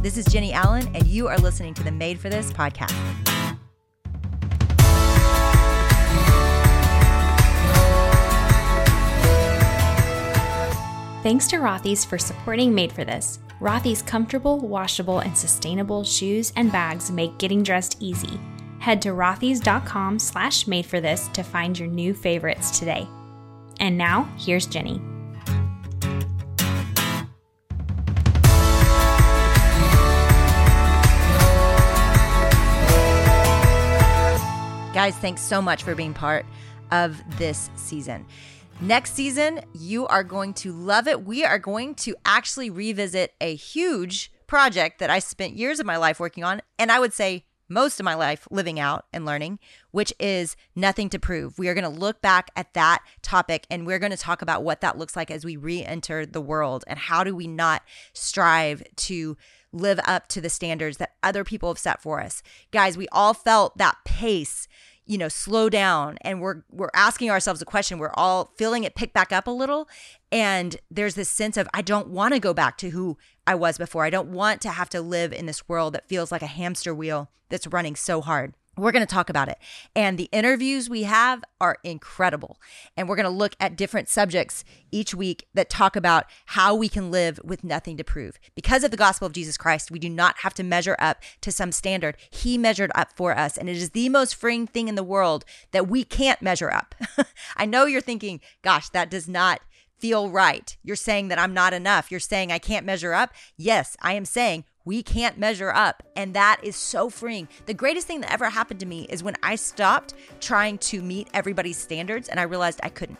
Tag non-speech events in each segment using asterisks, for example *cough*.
This is Jennie Allen, and you are listening to the Made for This podcast. Thanks to Rothy's for supporting Made for This. Rothy's comfortable, washable, and sustainable shoes and bags make getting dressed easy. Head to rothys.com slash made for this to find your new favorites today. And now, here's Jennie. Guys, thanks so much for being part of this season. Next season, you are going to love it. We are going to actually revisit a huge project that I spent years of my life working on, and I would say most of my life living out and learning, which is nothing to prove. We are going to look back at that topic and we're going to talk about what that looks like as we re enter the world and how do we not strive to live up to the standards that other people have set for us. Guys, we all felt that pace you know slow down and we're we're asking ourselves a question. We're all feeling it pick back up a little. And there's this sense of I don't want to go back to who I was before. I don't want to have to live in this world that feels like a hamster wheel that's running so hard we're going to talk about it. And the interviews we have are incredible. And we're going to look at different subjects each week that talk about how we can live with nothing to prove. Because of the gospel of Jesus Christ, we do not have to measure up to some standard. He measured up for us. And it is the most freeing thing in the world that we can't measure up. *laughs* I know you're thinking, gosh, that does not feel right. You're saying that I'm not enough. You're saying I can't measure up. Yes, I am saying we can't measure up. And that is so freeing. The greatest thing that ever happened to me is when I stopped trying to meet everybody's standards and I realized I couldn't.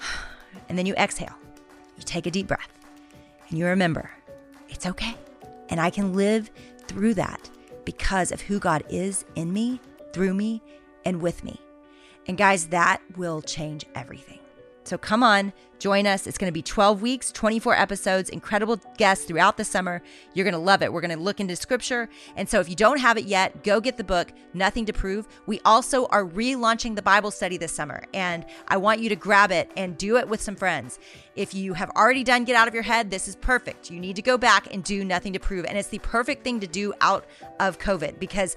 *sighs* And then you exhale, you take a deep breath, and you remember it's okay. And I can live through that because of who God is in me, through me, and with me. And guys, that will change everything. So come on, join us. It's going to be 12 weeks, 24 episodes, incredible guests throughout the summer. You're going to love it. We're going to look into scripture. And so if you don't have it yet, go get the book, Nothing to Prove. We also are relaunching the Bible study this summer, and I want you to grab it and do it with some friends. If you have already done Get Out of Your Head, this is perfect. You need to go back and do Nothing to Prove. And it's the perfect thing to do out of COVID because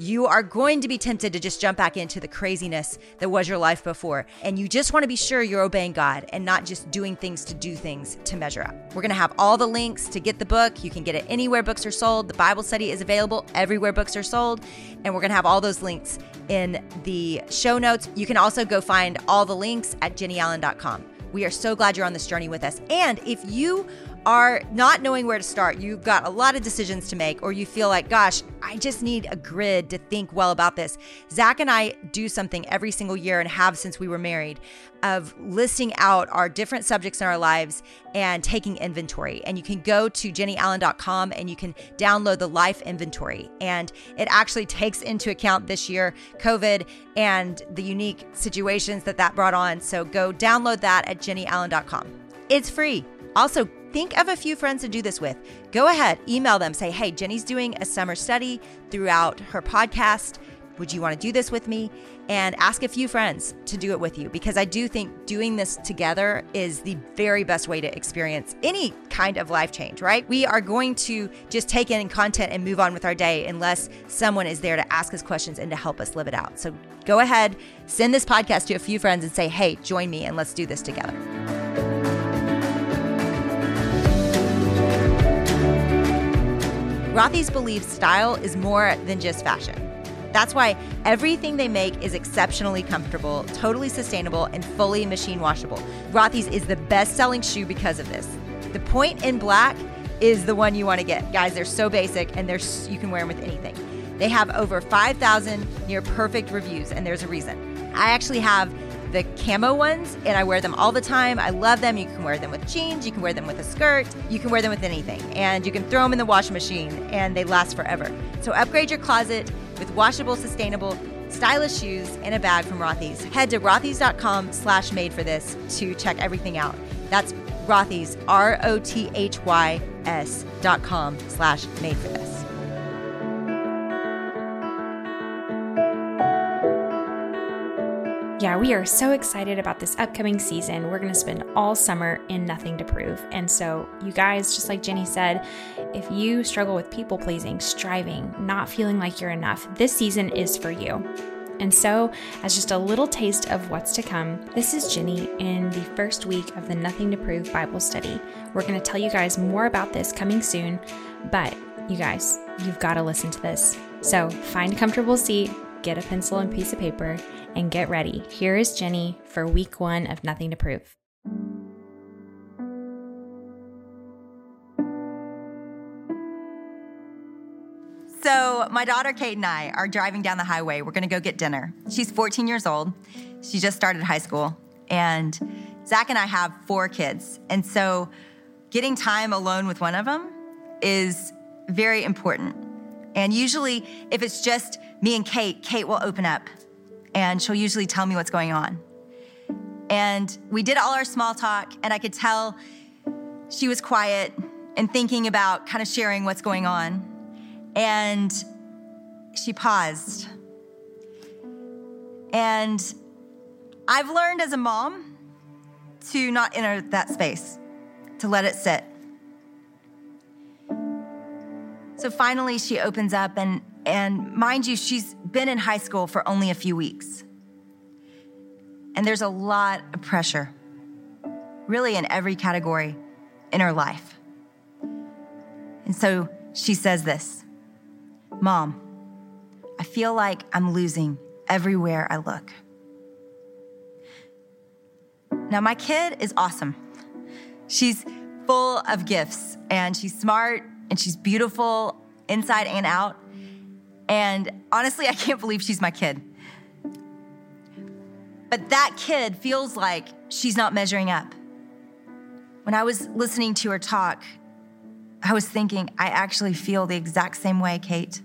you are going to be tempted to just jump back into the craziness that was your life before. And you just want to be sure you're obeying God and not just doing things to do things to measure up. We're going to have all the links to get the book. You can get it anywhere books are sold. The Bible study is available everywhere books are sold. And we're going to have all those links in the show notes. You can also go find all the links at jennieallen.com. We are so glad you're on this journey with us. And if you are not knowing where to start, you've got a lot of decisions to make, or you feel like, gosh, I just need a grid to think well about this. Zach and I do something every single year and have since we were married of listing out our different subjects in our lives and taking inventory. And you can go to jennieallen.com and you can download the life inventory. And it actually takes into account this year COVID and the unique situations that that brought on. So go download that at jennieallen.com. It's free. Also, think of a few friends to do this with. Go ahead, email them, say, hey, Jennie's doing a summer study throughout her podcast. Would you want to do this with me? And ask a few friends to do it with you because I do think doing this together is the very best way to experience any kind of life change, right? We are going to just take in content and move on with our day unless someone is there to ask us questions and to help us live it out. So go ahead, send this podcast to a few friends and say, hey, join me and let's do this together. Rothy's believes style is more than just fashion. That's why everything they make is exceptionally comfortable, totally sustainable, and fully machine washable. Rothy's is the best selling shoe because of this. The point in black is the one you want to get. Guys, they're so basic and they're you can wear them with anything. They have over 5,000 near perfect reviews, and there's a reason. I actually have the camo ones and I wear them all the time. I love them. You can wear them with jeans, you can wear them with a skirt, you can wear them with anything. And you can throw them in the washing machine and they last forever. So upgrade your closet with washable, sustainable, stylish shoes and a bag from Rothy's. Head to rothys.com slash made for this to check everything out. That's Rothy's, R-O-T-H-Y-S dot com slash made for this. Yeah, we are so excited about this upcoming season. We're going to spend all summer in Nothing to Prove. And so, you guys, just like Jennie said, if you struggle with people pleasing, striving, not feeling like you're enough, this season is for you. And so, as just a little taste of what's to come, this is Jennie in the first week of the Nothing to Prove Bible study. We're going to tell you guys more about this coming soon, but you guys, you've got to listen to this. So, find a comfortable seat, get a pencil and piece of paper, and get ready. Here is Jennie for week one of Nothing to Prove. So, my daughter Kate and I are driving down the highway. We're going to go get dinner. She's 14 years old. She just started high school. And Zach and I have four kids. And so, getting time alone with one of them is very important. And usually, if it's just me and Kate, Kate will open up and she'll usually tell me what's going on. And we did all our small talk, and I could tell she was quiet and thinking about kind of sharing what's going on. And she paused. And I've learned as a mom to not enter that space, to let it sit. So finally, she opens up, and, and mind you, she's been in high school for only a few weeks. And there's a lot of pressure, really, in every category in her life. And so she says this Mom, I feel like I'm losing everywhere I look. Now, my kid is awesome. She's full of gifts and she's smart and she's beautiful inside and out. And honestly, I can't believe she's my kid. But that kid feels like she's not measuring up. When I was listening to her talk, I was thinking, I actually feel the exact same way, Kate.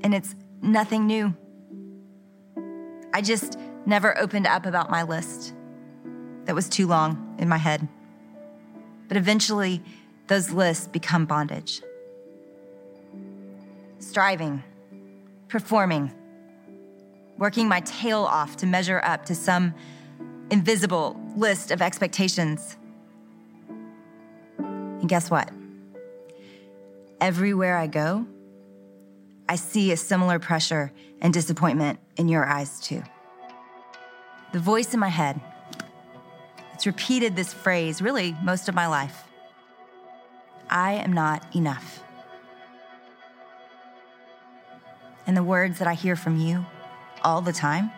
And it's nothing new. I just never opened up about my list that was too long in my head. But eventually, those lists become bondage. Striving, performing, working my tail off to measure up to some invisible list of expectations. And guess what? Everywhere I go, I see a similar pressure and disappointment in your eyes too. The voice in my head, it's repeated this phrase really most of my life I am not enough. And the words that I hear from you all the time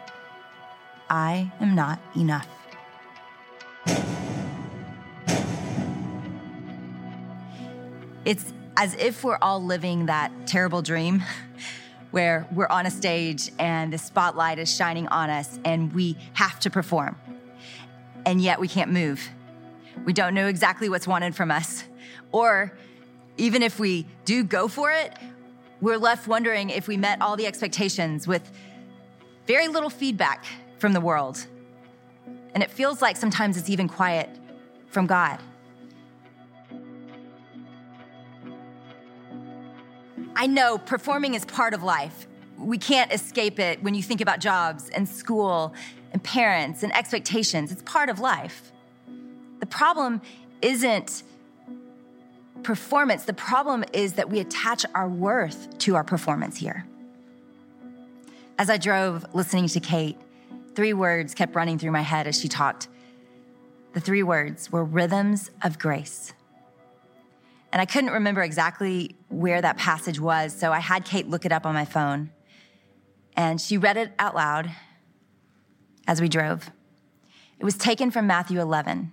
I am not enough. It's as if we're all living that terrible dream *laughs* where we're on a stage and the spotlight is shining on us and we have to perform. And yet we can't move. We don't know exactly what's wanted from us. Or even if we do go for it, we're left wondering if we met all the expectations with very little feedback from the world. And it feels like sometimes it's even quiet from God. I know performing is part of life. We can't escape it when you think about jobs and school and parents and expectations. It's part of life. The problem isn't performance, the problem is that we attach our worth to our performance here. As I drove listening to Kate, three words kept running through my head as she talked. The three words were rhythms of grace. And I couldn't remember exactly where that passage was, so I had Kate look it up on my phone. And she read it out loud as we drove. It was taken from Matthew 11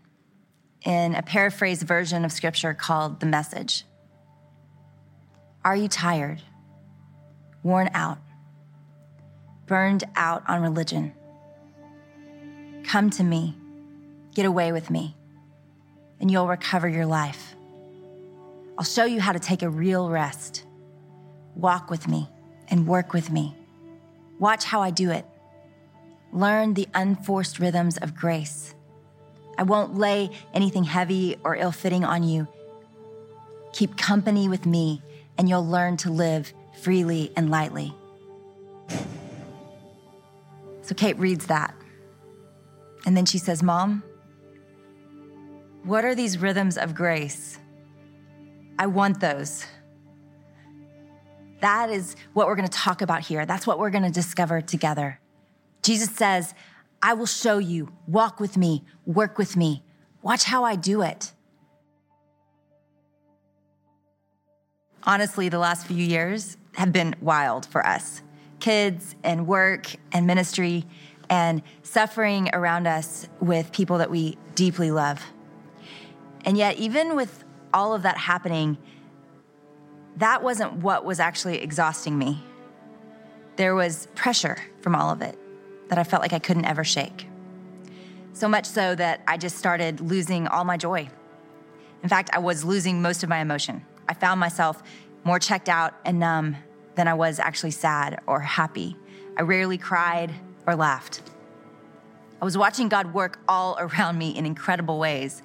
in a paraphrased version of scripture called The Message. Are you tired, worn out, burned out on religion? Come to me, get away with me, and you'll recover your life. I'll show you how to take a real rest. Walk with me and work with me. Watch how I do it. Learn the unforced rhythms of grace. I won't lay anything heavy or ill fitting on you. Keep company with me, and you'll learn to live freely and lightly. So Kate reads that. And then she says, Mom, what are these rhythms of grace? I want those. That is what we're going to talk about here. That's what we're going to discover together. Jesus says, I will show you, walk with me, work with me. Watch how I do it. Honestly, the last few years have been wild for us kids and work and ministry and suffering around us with people that we deeply love. And yet, even with all of that happening, that wasn't what was actually exhausting me. There was pressure from all of it that I felt like I couldn't ever shake. So much so that I just started losing all my joy. In fact, I was losing most of my emotion. I found myself more checked out and numb than I was actually sad or happy. I rarely cried or laughed. I was watching God work all *laughs* around me in incredible ways.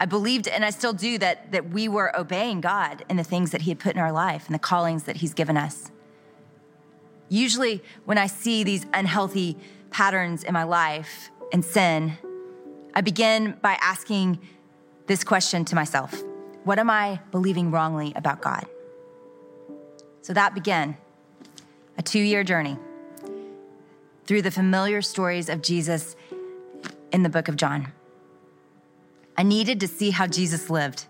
I believed, and I still do, that, that we were obeying God in the things that He had put in our life and the callings that He's given us. Usually, when I see these unhealthy patterns in my life and sin, I begin by asking this question to myself What am I believing wrongly about God? So that began a two year journey through the familiar stories of Jesus in the book of John. I needed to see how Jesus lived.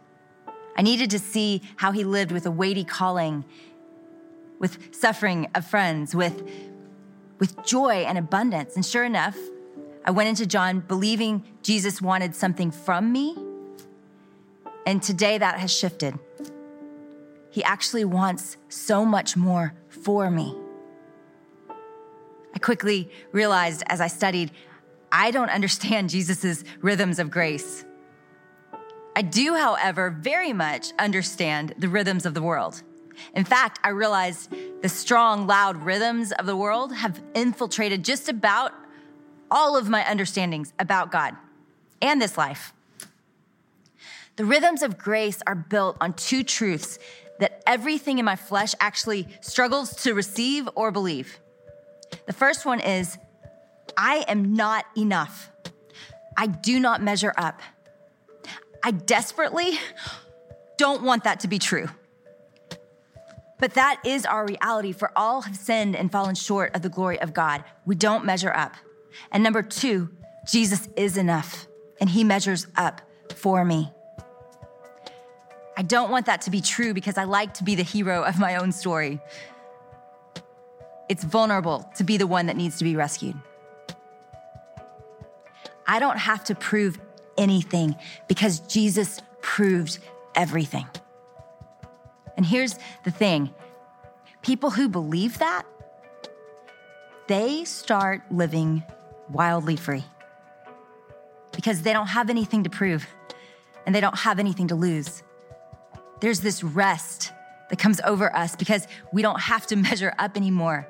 I needed to see how he lived with a weighty calling, with suffering of friends, with, with joy and abundance. And sure enough, I went into John believing Jesus wanted something from me. And today that has shifted. He actually wants so much more for me. I quickly realized as I studied, I don't understand *laughs* Jesus' rhythms of grace. I do, however, very much understand the rhythms of the world. In fact, I realized the strong, loud rhythms of the world have infiltrated just about all of my understandings about God and this life. The rhythms of grace are built on two truths that everything in my flesh actually struggles to receive or believe. The first one is I am not enough. I do not measure up. I desperately don't want that to be true. But that is our reality, for all have sinned and fallen short of the glory of God. We don't measure up. And number two, Jesus is enough, and he measures up for me. I don't want that to be true because I like to be the hero of my own story. It's vulnerable to be the one that needs to be rescued. I don't have to prove anything because Jesus proved everything. And here's the thing people who believe that, they start living wildly free because they don't have anything to prove and they don't have anything to lose there's this rest that comes over us because we don't have to *laughs* measure up anymore.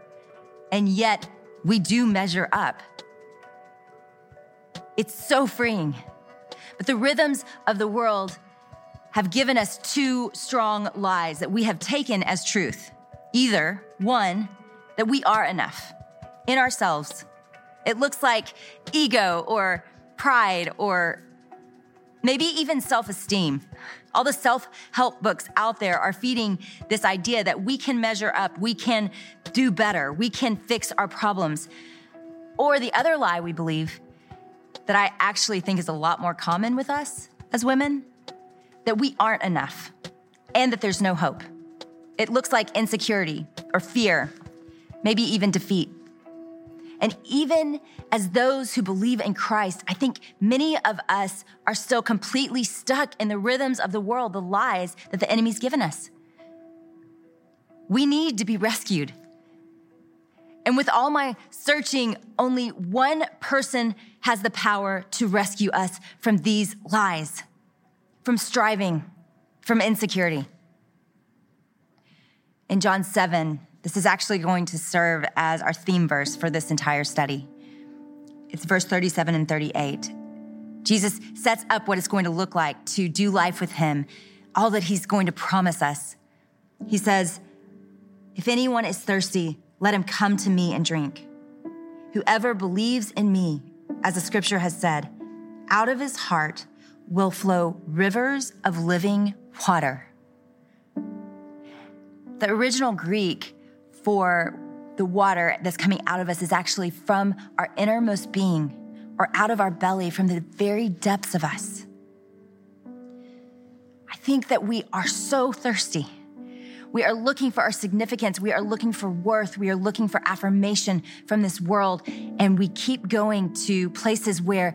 And yet we do measure up. It's so freeing. But the rhythms of the world have given us two strong lies that we have taken as truth. Either one, that we are enough in ourselves. It looks like ego or pride or maybe even self esteem. All the self help books out there are feeding this idea that we can measure up, we can do better, we can fix our problems. Or the other lie we believe that I actually think is a lot more common with us as women that we aren't enough and that there's no hope. It looks like insecurity or fear, maybe even defeat. And even as those who believe in Christ, I think many of us are still completely stuck in the rhythms of the world, the lies that the enemy's given us. We need to be rescued. And with all my searching, only one person has the power to rescue us from these lies, from striving, from insecurity. In John 7, this is actually going to serve as our theme verse for this entire study. It's verse 37 and 38. Jesus sets up what it's going to look like to do life with him, all that he's going to promise us. He says, If anyone is thirsty, let him come to me and drink. Whoever believes in me, as the scripture has said, out of his heart will flow rivers of living water. The original Greek for the water that's coming out of us is actually from our innermost being or out of our belly, from the very depths of us. I think that we are so thirsty. We are looking for our significance. We are looking for worth. We are looking for affirmation from this world. And we keep going to places where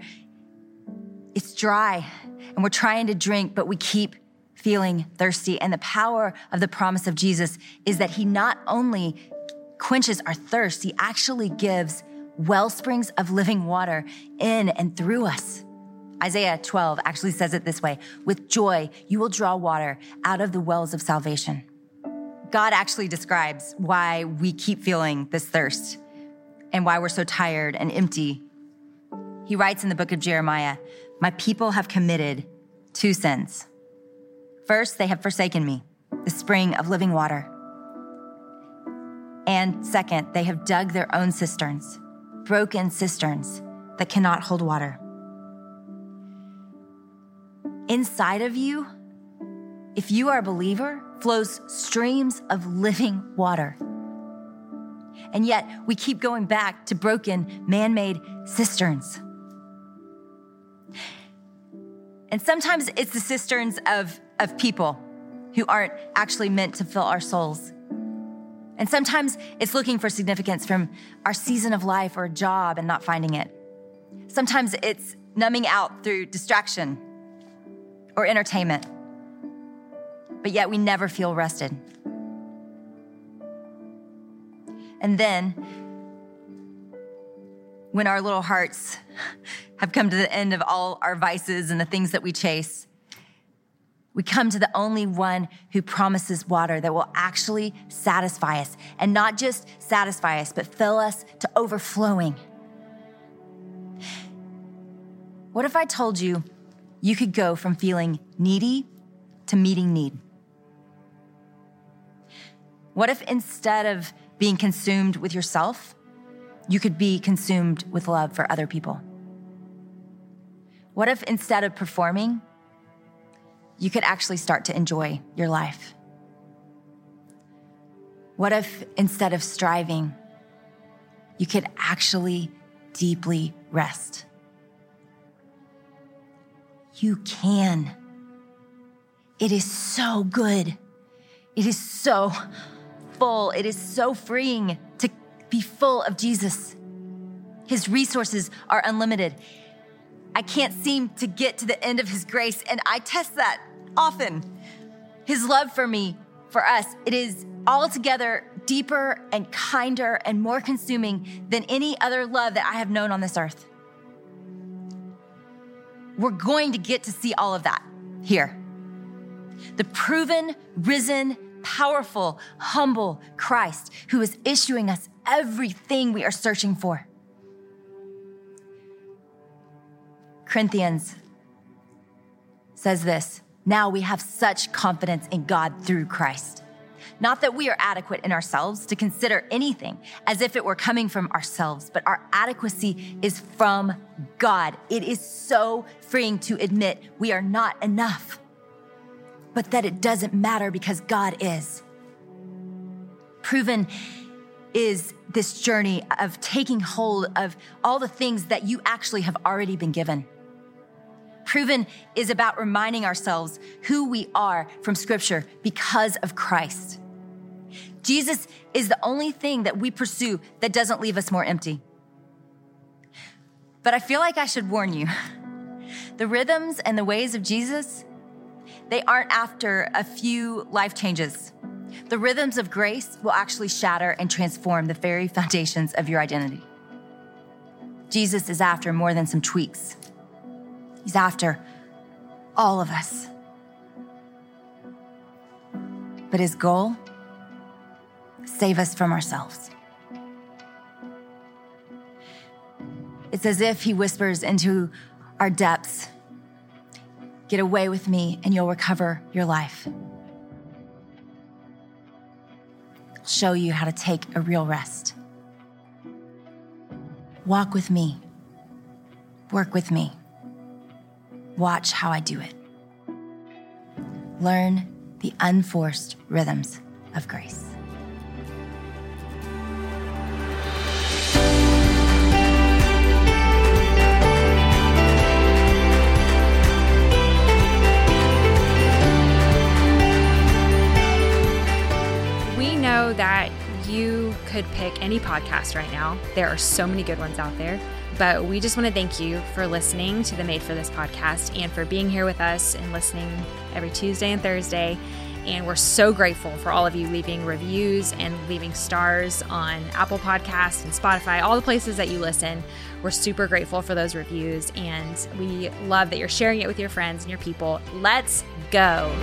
it's dry and we're trying to drink, but we keep feeling thirsty. And the power of the promise of Jesus is that he not only quenches our thirst, he actually gives well springs of living water in and through us. Isaiah 12 actually says it this way With joy, you will draw water out of the wells of salvation. God actually describes why we keep feeling this thirst and why we're so tired and empty. He writes in the book of Jeremiah My people have committed two sins. First, they have forsaken me, the spring of living water. And second, they have dug their own cisterns, broken cisterns that cannot hold water. Inside of you, if you are a believer, flows streams of living water. And yet we keep going back to broken man made cisterns. And sometimes it's the cisterns of, of people who aren't actually meant to fill our souls. And sometimes it's looking for significance from our season of life or a job and not finding it. Sometimes it's numbing out through distraction or entertainment but yet we never feel rested. And then, when our little hearts have come to the end of all our vices and the things that we chase, we come to the only one who promises water that will actually satisfy us and not just satisfy us, but fill us to overflowing. What if I told you you could go from feeling needy to meeting need? What if instead of being consumed with yourself, you could be consumed with love for other people? What if instead of performing, you could actually start to enjoy your life? What if instead of striving, you could actually deeply rest? You can. It is so good. It is so full. It is so freeing be full of Jesus. His resources are unlimited. I can't seem to get to the end of His grace, and I test that often. His love for me, for us, it is altogether deeper and kinder and more consuming than any other love that I have known on this earth. We're going to get to see all of that here. The proven, risen, powerful, humble Christ who is issuing us everything we are searching for. Corinthians says this Now we have such confidence in God through Christ. Not that we are adequate in ourselves to consider anything as if it were coming from ourselves, but our adequacy is from God. It is so freeing to admit we are not enough but that it doesn't matter because God is. Proven is this journey of taking hold of all the things that you actually have already been given. Proven is about reminding ourselves who we are from Scripture because of Christ. Jesus is the only thing that we pursue that doesn't leave us more empty. But I feel like I should warn you *laughs* the rhythms and the ways of Jesus they aren't after a few life changes. The rhythms of grace will actually shatter and transform the very foundations of your identity. Jesus is after more than some tweaks, He's after all of us. But His goal? Save us from ourselves. It's as if He whispers into our depths Get away with me and you'll recover your life. Show you how to take a real rest. Walk with me. Work with me. Watch how I do it. Learn the unforced rhythms of grace. Could pick any podcast right now. There are so many good ones out there. But we just want to thank you for listening to the Made for This podcast and for being here with us and listening every Tuesday and Thursday. And we're so grateful for all of you leaving reviews and leaving stars on Apple Podcasts and Spotify, all the places that you listen. We're super grateful for those reviews and we love that you're sharing it with your friends and your people. Let's go.